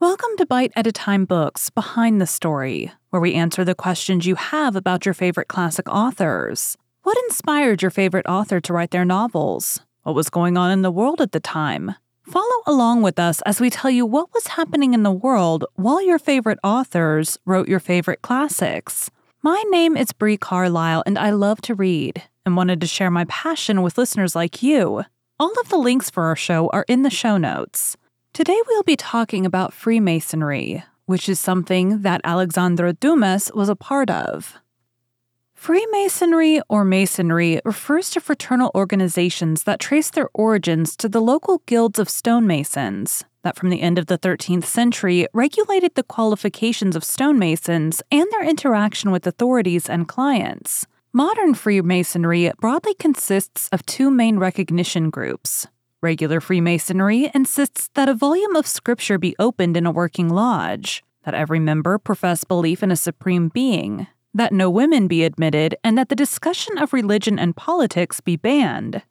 Welcome to Bite at a Time Books Behind the Story, where we answer the questions you have about your favorite classic authors. What inspired your favorite author to write their novels? What was going on in the world at the time? Follow along with us as we tell you what was happening in the world while your favorite authors wrote your favorite classics. My name is Bree Carlile, and I love to read and wanted to share my passion with listeners like you. All of the links for our show are in the show notes. Today we'll be talking about Freemasonry, which is something that Alexandre Dumas was a part of. Freemasonry or Masonry refers to fraternal organizations that trace their origins to the local guilds of stonemasons that from the end of the 13th century regulated the qualifications of stonemasons and their interaction with authorities and clients. Modern Freemasonry broadly consists of two main recognition groups. Regular Freemasonry insists that a volume of scripture be opened in a working lodge, that every member profess belief in a supreme being, that no women be admitted, and that the discussion of religion and politics be banned.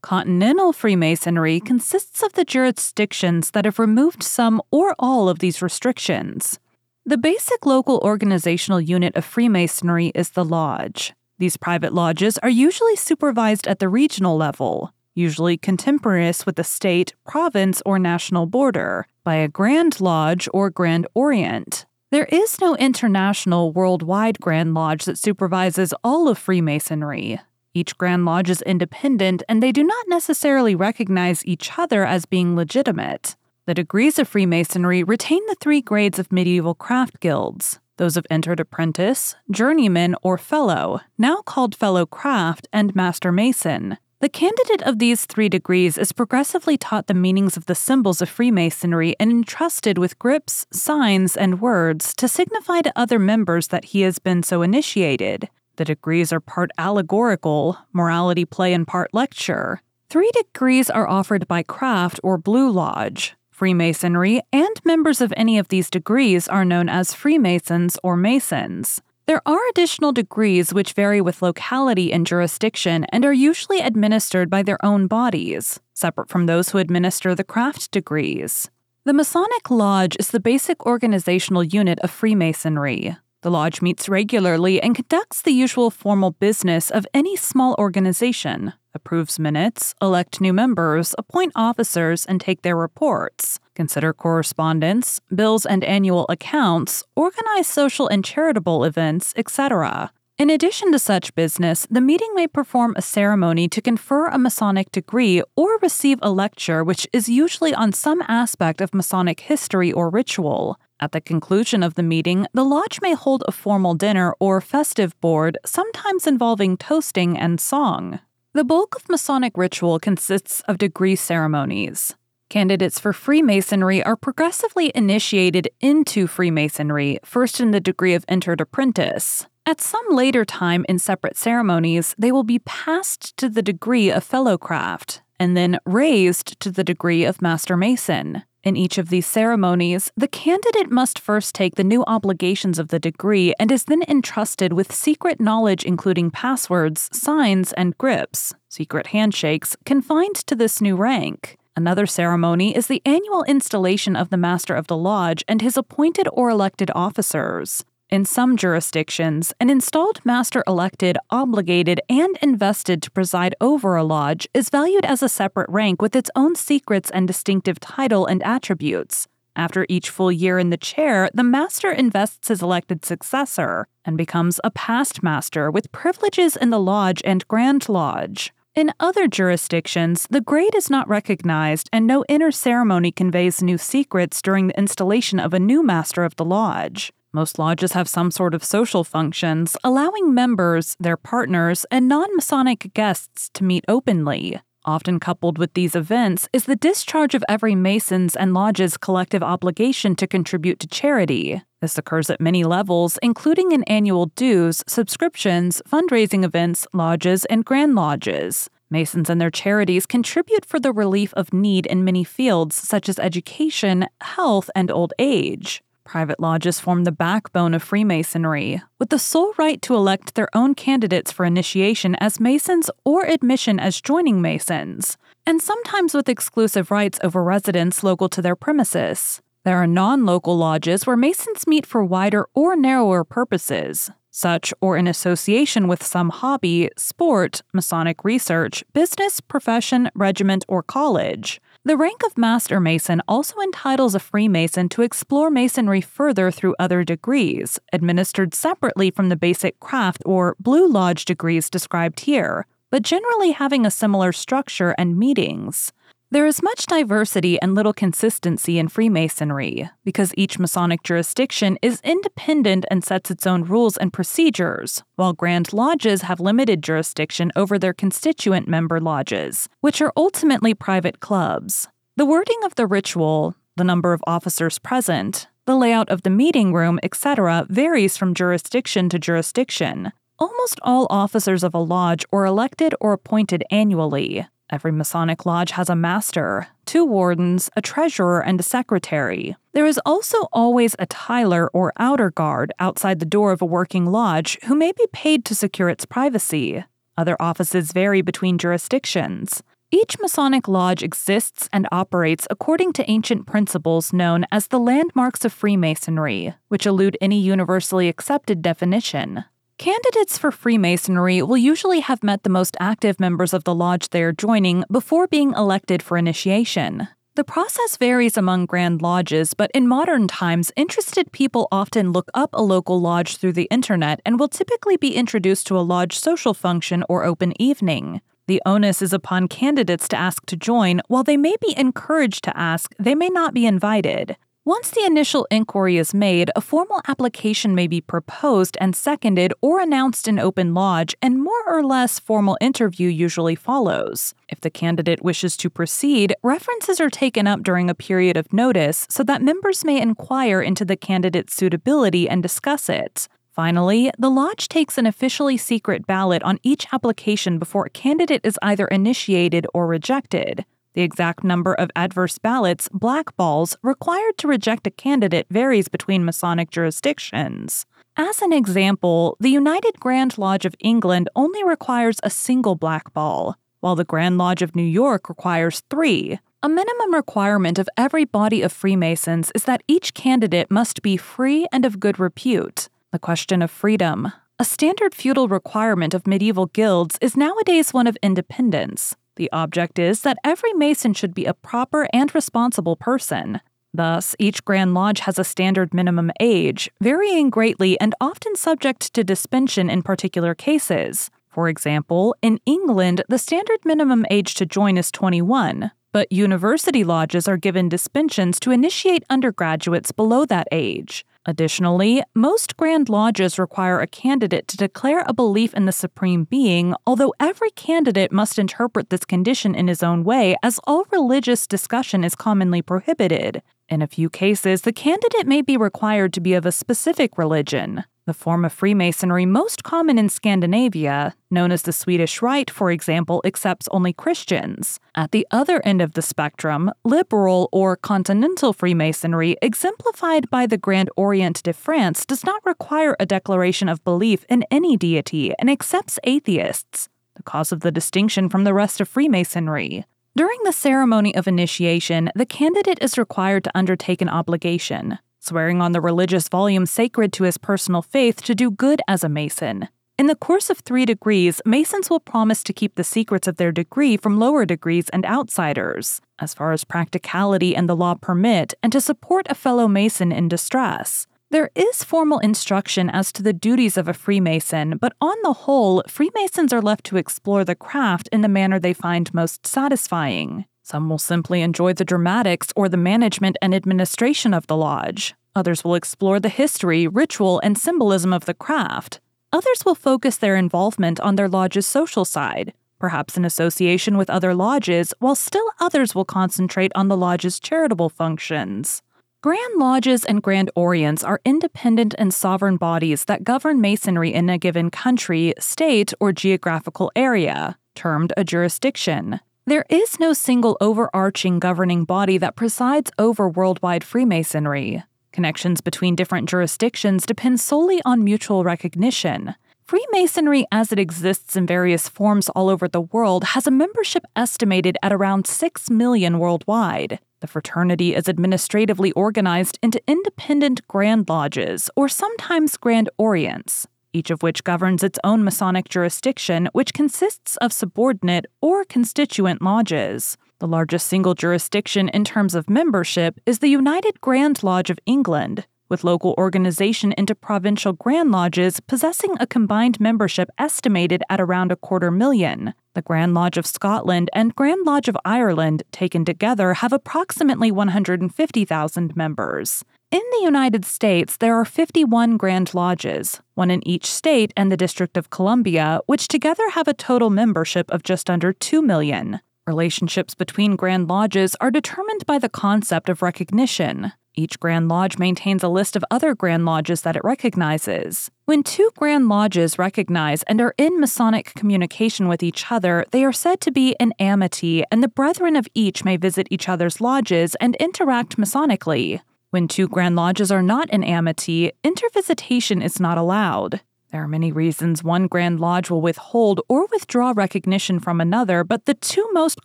Continental Freemasonry consists of the jurisdictions that have removed some or all of these restrictions. The basic local organizational unit of Freemasonry is the lodge. These private lodges are usually supervised at the regional level, usually contemporaneous with the state, province, or national border, by a Grand Lodge or Grand Orient. There is no international worldwide Grand Lodge that supervises all of Freemasonry. Each Grand Lodge is independent and they do not necessarily recognize each other as being legitimate. The degrees of Freemasonry retain the three grades of medieval craft guilds those of entered apprentice, journeyman, or fellow, now called fellow craft, and master mason. The candidate of these three degrees is progressively taught the meanings of the symbols of Freemasonry and entrusted with grips, signs, and words to signify to other members that he has been so initiated. The degrees are part allegorical, morality play, and part lecture. Three degrees are offered by Craft or Blue Lodge. Freemasonry and members of any of these degrees are known as Freemasons or Masons. There are additional degrees which vary with locality and jurisdiction and are usually administered by their own bodies, separate from those who administer the craft degrees. The Masonic Lodge is the basic organizational unit of Freemasonry. The lodge meets regularly and conducts the usual formal business of any small organization, approves minutes, elect new members, appoint officers, and take their reports, consider correspondence, bills and annual accounts, organize social and charitable events, etc. In addition to such business, the meeting may perform a ceremony to confer a Masonic degree or receive a lecture which is usually on some aspect of Masonic history or ritual. At the conclusion of the meeting, the lodge may hold a formal dinner or festive board, sometimes involving toasting and song. The bulk of Masonic ritual consists of degree ceremonies. Candidates for Freemasonry are progressively initiated into Freemasonry, first in the degree of entered apprentice. At some later time in separate ceremonies, they will be passed to the degree of fellowcraft, and then raised to the degree of Master Mason. In each of these ceremonies, the candidate must first take the new obligations of the degree and is then entrusted with secret knowledge, including passwords, signs, and grips, secret handshakes, confined to this new rank. Another ceremony is the annual installation of the Master of the Lodge and his appointed or elected officers. In some jurisdictions, an installed master elected, obligated, and invested to preside over a lodge is valued as a separate rank with its own secrets and distinctive title and attributes. After each full year in the chair, the master invests his elected successor and becomes a past master with privileges in the lodge and grand lodge. In other jurisdictions, the grade is not recognized and no inner ceremony conveys new secrets during the installation of a new master of the lodge. Most lodges have some sort of social functions, allowing members, their partners, and non Masonic guests to meet openly. Often coupled with these events is the discharge of every Mason's and Lodge's collective obligation to contribute to charity. This occurs at many levels, including in annual dues, subscriptions, fundraising events, lodges, and grand lodges. Masons and their charities contribute for the relief of need in many fields such as education, health, and old age. Private lodges form the backbone of Freemasonry, with the sole right to elect their own candidates for initiation as Masons or admission as joining Masons, and sometimes with exclusive rights over residents local to their premises. There are non local lodges where Masons meet for wider or narrower purposes, such or in association with some hobby, sport, Masonic research, business, profession, regiment, or college. The rank of Master Mason also entitles a Freemason to explore Masonry further through other degrees, administered separately from the basic craft or Blue Lodge degrees described here, but generally having a similar structure and meetings. There is much diversity and little consistency in Freemasonry, because each Masonic jurisdiction is independent and sets its own rules and procedures, while Grand Lodges have limited jurisdiction over their constituent member lodges, which are ultimately private clubs. The wording of the ritual, the number of officers present, the layout of the meeting room, etc., varies from jurisdiction to jurisdiction. Almost all officers of a lodge are elected or appointed annually, Every Masonic lodge has a master, two wardens, a treasurer, and a secretary. There is also always a tiler or outer guard outside the door of a working lodge who may be paid to secure its privacy. Other offices vary between jurisdictions. Each Masonic lodge exists and operates according to ancient principles known as the landmarks of Freemasonry, which elude any universally accepted definition. Candidates for Freemasonry will usually have met the most active members of the lodge they are joining before being elected for initiation. The process varies among Grand Lodges, but in modern times, interested people often look up a local lodge through the internet and will typically be introduced to a lodge social function or open evening. The onus is upon candidates to ask to join, while they may be encouraged to ask, they may not be invited. Once the initial inquiry is made, a formal application may be proposed and seconded or announced in open lodge, and more or less formal interview usually follows. If the candidate wishes to proceed, references are taken up during a period of notice so that members may inquire into the candidate's suitability and discuss it. Finally, the Lodge takes an officially secret ballot on each application before a candidate is either initiated or rejected. The exact number of adverse ballots, blackballs, required to reject a candidate varies between Masonic jurisdictions. As an example, the United Grand Lodge of England only requires a single blackball, while the Grand Lodge of New York requires three. A minimum requirement of every body of Freemasons is that each candidate must be free and of good repute. The question of freedom. A standard feudal requirement of medieval guilds is nowadays one of independence. The object is that every Mason should be a proper and responsible person. Thus, each Grand Lodge has a standard minimum age, varying greatly and often subject to dispensation in particular cases. For example, in England, the standard minimum age to join is 21, but university lodges are given dispensations to initiate undergraduates below that age. Additionally, most Grand Lodges require a candidate to declare a belief in the Supreme Being, although every candidate must interpret this condition in his own way, as all religious discussion is commonly prohibited. In a few cases, the candidate may be required to be of a specific religion. The form of Freemasonry most common in Scandinavia, known as the Swedish Rite, for example, accepts only Christians. At the other end of the spectrum, liberal or continental Freemasonry, exemplified by the Grand Orient de France, does not require a declaration of belief in any deity and accepts atheists, the cause of the distinction from the rest of Freemasonry. During the ceremony of initiation, the candidate is required to undertake an obligation, swearing on the religious volume sacred to his personal faith to do good as a Mason. In the course of three degrees, Masons will promise to keep the secrets of their degree from lower degrees and outsiders, as far as practicality and the law permit, and to support a fellow Mason in distress. There is formal instruction as to the duties of a Freemason, but on the whole, Freemasons are left to explore the craft in the manner they find most satisfying. Some will simply enjoy the dramatics or the management and administration of the lodge. Others will explore the history, ritual, and symbolism of the craft. Others will focus their involvement on their lodge's social side, perhaps in association with other lodges, while still others will concentrate on the lodge's charitable functions. Grand Lodges and Grand Orients are independent and sovereign bodies that govern Masonry in a given country, state, or geographical area, termed a jurisdiction. There is no single overarching governing body that presides over worldwide Freemasonry. Connections between different jurisdictions depend solely on mutual recognition. Freemasonry, as it exists in various forms all over the world, has a membership estimated at around 6 million worldwide. The fraternity is administratively organized into independent Grand Lodges, or sometimes Grand Orients, each of which governs its own Masonic jurisdiction, which consists of subordinate or constituent lodges. The largest single jurisdiction in terms of membership is the United Grand Lodge of England, with local organization into provincial Grand Lodges possessing a combined membership estimated at around a quarter million. The Grand Lodge of Scotland and Grand Lodge of Ireland, taken together, have approximately 150,000 members. In the United States, there are 51 Grand Lodges, one in each state and the District of Columbia, which together have a total membership of just under 2 million. Relationships between Grand Lodges are determined by the concept of recognition. Each Grand Lodge maintains a list of other Grand Lodges that it recognizes. When two Grand Lodges recognize and are in Masonic communication with each other, they are said to be in amity, and the brethren of each may visit each other's lodges and interact Masonically. When two Grand Lodges are not in amity, intervisitation is not allowed. There are many reasons one Grand Lodge will withhold or withdraw recognition from another, but the two most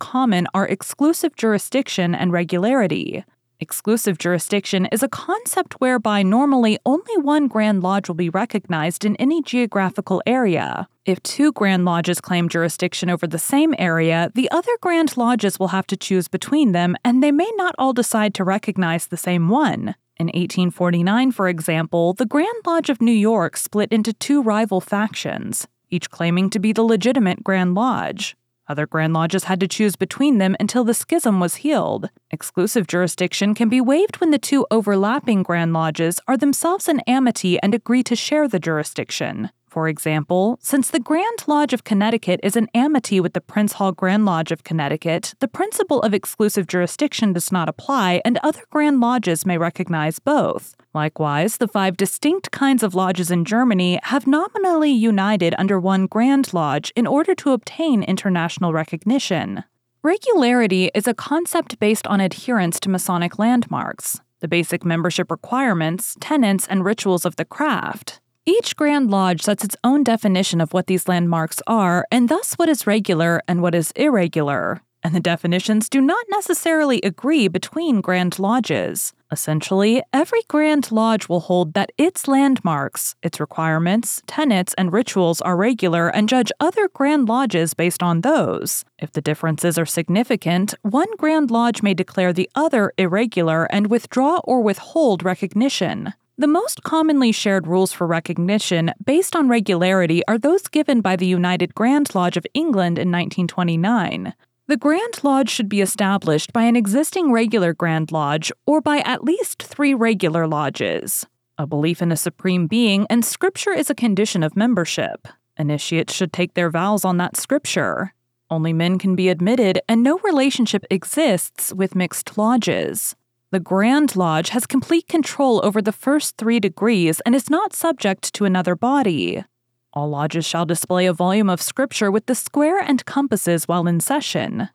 common are exclusive jurisdiction and regularity. Exclusive jurisdiction is a concept whereby normally only one Grand Lodge will be recognized in any geographical area. If two Grand Lodges claim jurisdiction over the same area, the other Grand Lodges will have to choose between them, and they may not all decide to recognize the same one. In 1849, for example, the Grand Lodge of New York split into two rival factions, each claiming to be the legitimate Grand Lodge. Other Grand Lodges had to choose between them until the schism was healed. Exclusive jurisdiction can be waived when the two overlapping Grand Lodges are themselves in amity and agree to share the jurisdiction. For example, since the Grand Lodge of Connecticut is in amity with the Prince Hall Grand Lodge of Connecticut, the principle of exclusive jurisdiction does not apply, and other Grand Lodges may recognize both. Likewise, the five distinct kinds of lodges in Germany have nominally united under one Grand Lodge in order to obtain international recognition. Regularity is a concept based on adherence to Masonic landmarks, the basic membership requirements, tenets, and rituals of the craft. Each Grand Lodge sets its own definition of what these landmarks are, and thus what is regular and what is irregular. And the definitions do not necessarily agree between Grand Lodges. Essentially, every Grand Lodge will hold that its landmarks, its requirements, tenets, and rituals are regular and judge other Grand Lodges based on those. If the differences are significant, one Grand Lodge may declare the other irregular and withdraw or withhold recognition. The most commonly shared rules for recognition based on regularity are those given by the United Grand Lodge of England in 1929. The Grand Lodge should be established by an existing regular Grand Lodge or by at least three regular lodges. A belief in a supreme being and scripture is a condition of membership. Initiates should take their vows on that scripture. Only men can be admitted, and no relationship exists with mixed lodges. The Grand Lodge has complete control over the first three degrees and is not subject to another body. All lodges shall display a volume of scripture with the square and compasses while in session.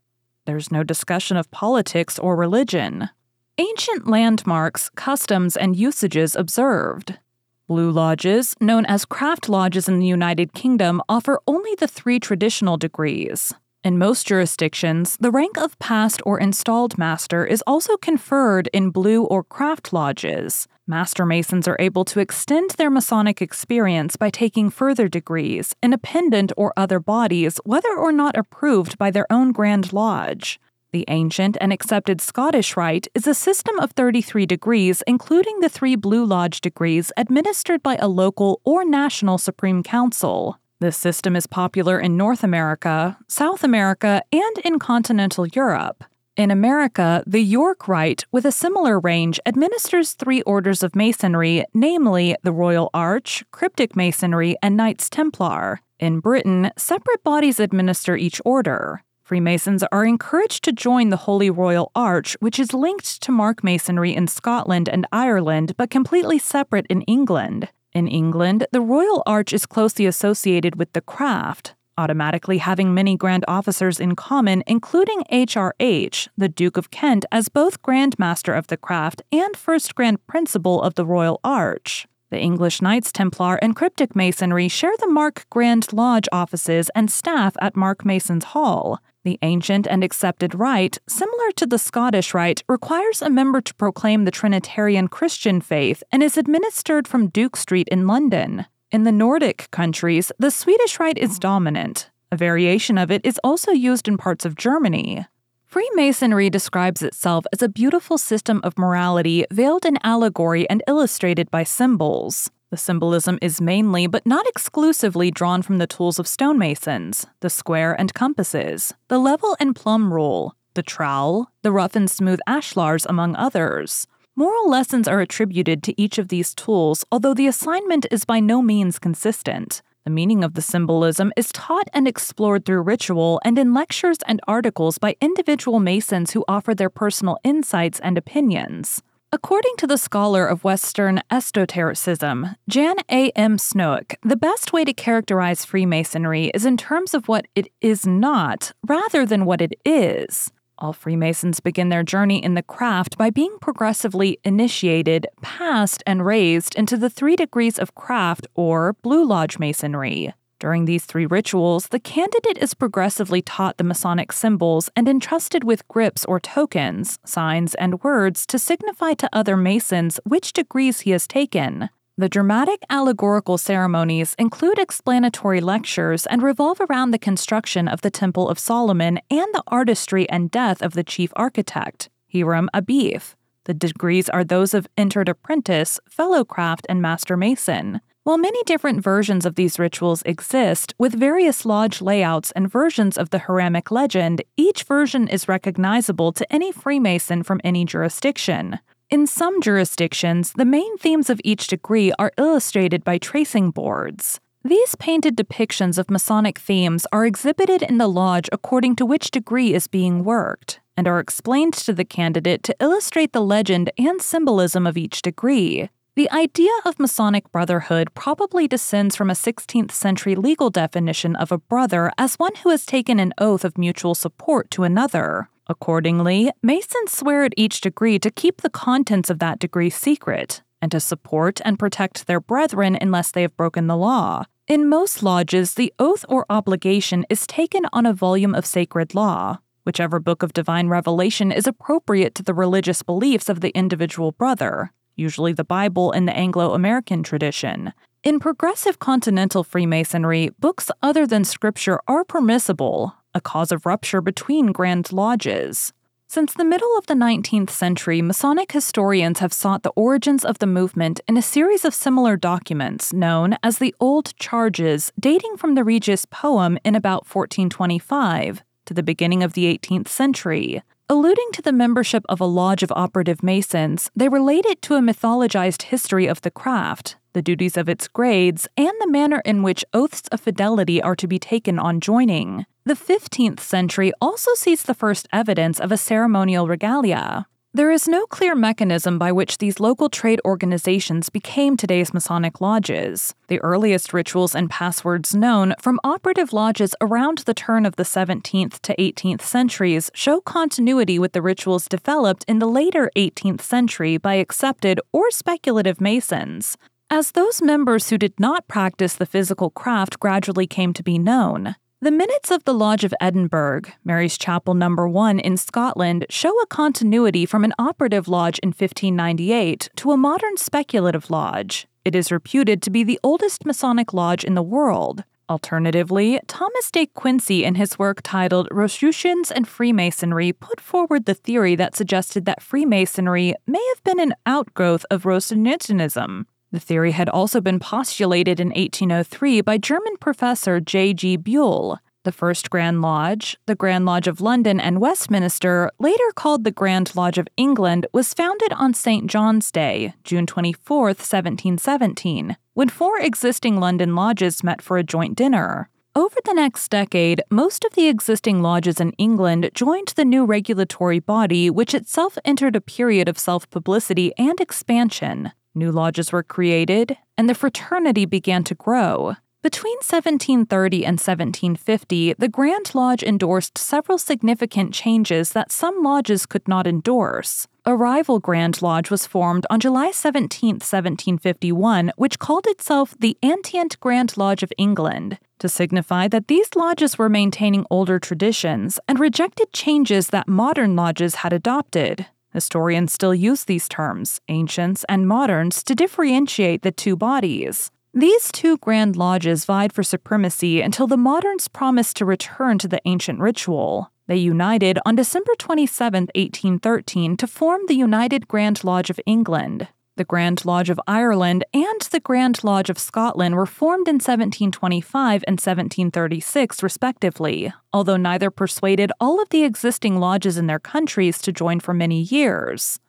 There's no discussion of politics or religion. Ancient landmarks, customs, and usages observed. Blue lodges, known as craft lodges in the United Kingdom, offer only the three traditional degrees. In most jurisdictions, the rank of past or installed master is also conferred in blue or craft lodges. Master Masons are able to extend their Masonic experience by taking further degrees in appendant or other bodies, whether or not approved by their own Grand Lodge. The ancient and accepted Scottish Rite is a system of 33 degrees, including the three Blue Lodge degrees administered by a local or national Supreme Council. This system is popular in North America, South America, and in continental Europe. In America, the York Rite, with a similar range, administers three orders of Masonry, namely the Royal Arch, Cryptic Masonry, and Knights Templar. In Britain, separate bodies administer each order. Freemasons are encouraged to join the Holy Royal Arch, which is linked to Mark Masonry in Scotland and Ireland, but completely separate in England. In England, the Royal Arch is closely associated with the craft, automatically having many Grand Officers in common, including HRH, the Duke of Kent, as both Grand Master of the craft and First Grand Principal of the Royal Arch. The English Knights Templar and Cryptic Masonry share the Mark Grand Lodge offices and staff at Mark Mason's Hall. The ancient and accepted rite, similar to the Scottish rite, requires a member to proclaim the Trinitarian Christian faith and is administered from Duke Street in London. In the Nordic countries, the Swedish rite is dominant. A variation of it is also used in parts of Germany. Freemasonry describes itself as a beautiful system of morality veiled in allegory and illustrated by symbols. The symbolism is mainly, but not exclusively, drawn from the tools of stonemasons the square and compasses, the level and plumb rule, the trowel, the rough and smooth ashlars, among others. Moral lessons are attributed to each of these tools, although the assignment is by no means consistent. The meaning of the symbolism is taught and explored through ritual and in lectures and articles by individual Masons who offer their personal insights and opinions. According to the scholar of Western esotericism, Jan A. M. Snoek, the best way to characterize Freemasonry is in terms of what it is not, rather than what it is. All Freemasons begin their journey in the craft by being progressively initiated, passed, and raised into the three degrees of craft or Blue Lodge Masonry. During these three rituals, the candidate is progressively taught the Masonic symbols and entrusted with grips or tokens, signs, and words to signify to other Masons which degrees he has taken. The dramatic allegorical ceremonies include explanatory lectures and revolve around the construction of the Temple of Solomon and the artistry and death of the chief architect, Hiram Abiff. The degrees are those of entered apprentice, fellow craft, and master mason. While many different versions of these rituals exist, with various lodge layouts and versions of the Hiramic legend, each version is recognizable to any Freemason from any jurisdiction. In some jurisdictions, the main themes of each degree are illustrated by tracing boards. These painted depictions of Masonic themes are exhibited in the lodge according to which degree is being worked, and are explained to the candidate to illustrate the legend and symbolism of each degree. The idea of Masonic brotherhood probably descends from a 16th century legal definition of a brother as one who has taken an oath of mutual support to another. Accordingly, Masons swear at each degree to keep the contents of that degree secret, and to support and protect their brethren unless they have broken the law. In most lodges, the oath or obligation is taken on a volume of sacred law, whichever book of divine revelation is appropriate to the religious beliefs of the individual brother, usually the Bible in the Anglo American tradition. In progressive continental Freemasonry, books other than Scripture are permissible, a cause of rupture between Grand Lodges. Since the middle of the 19th century, Masonic historians have sought the origins of the movement in a series of similar documents known as the Old Charges, dating from the Regius Poem in about 1425 to the beginning of the 18th century. Alluding to the membership of a lodge of operative Masons, they relate it to a mythologized history of the craft, the duties of its grades, and the manner in which oaths of fidelity are to be taken on joining. The 15th century also sees the first evidence of a ceremonial regalia. There is no clear mechanism by which these local trade organizations became today's Masonic lodges. The earliest rituals and passwords known from operative lodges around the turn of the 17th to 18th centuries show continuity with the rituals developed in the later 18th century by accepted or speculative Masons. As those members who did not practice the physical craft gradually came to be known, the minutes of the Lodge of Edinburgh, Mary's Chapel Number 1 in Scotland, show a continuity from an operative lodge in 1598 to a modern speculative lodge. It is reputed to be the oldest Masonic lodge in the world. Alternatively, Thomas de Quincey, in his work titled Rosicrucians and Freemasonry, put forward the theory that suggested that Freemasonry may have been an outgrowth of Rosicrucianism. The theory had also been postulated in 1803 by German professor J.G. Buhle. The first Grand Lodge, the Grand Lodge of London and Westminster, later called the Grand Lodge of England, was founded on St. John's Day, June 24, 1717, when four existing London lodges met for a joint dinner. Over the next decade, most of the existing lodges in England joined the new regulatory body, which itself entered a period of self publicity and expansion. New lodges were created, and the fraternity began to grow. Between 1730 and 1750, the Grand Lodge endorsed several significant changes that some lodges could not endorse. A rival Grand Lodge was formed on July 17, 1751, which called itself the Antient Grand Lodge of England, to signify that these lodges were maintaining older traditions and rejected changes that modern lodges had adopted. Historians still use these terms, ancients and moderns, to differentiate the two bodies. These two grand lodges vied for supremacy until the moderns promised to return to the ancient ritual. They united on December 27, 1813, to form the United Grand Lodge of England. The Grand Lodge of Ireland and the Grand Lodge of Scotland were formed in 1725 and 1736, respectively, although neither persuaded all of the existing lodges in their countries to join for many years.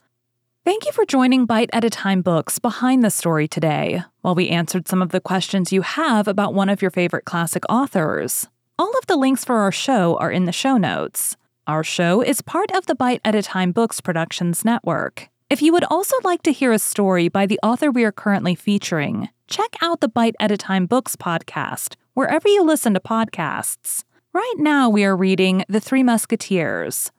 Thank you for joining Bite at a Time Books behind the story today, while we answered some of the questions you have about one of your favorite classic authors. All of the links for our show are in the show notes. Our show is part of the Bite at a Time Books Productions Network. If you would also like to hear a story by the author we are currently featuring, check out the Bite at a Time Books podcast, wherever you listen to podcasts. Right now, we are reading The Three Musketeers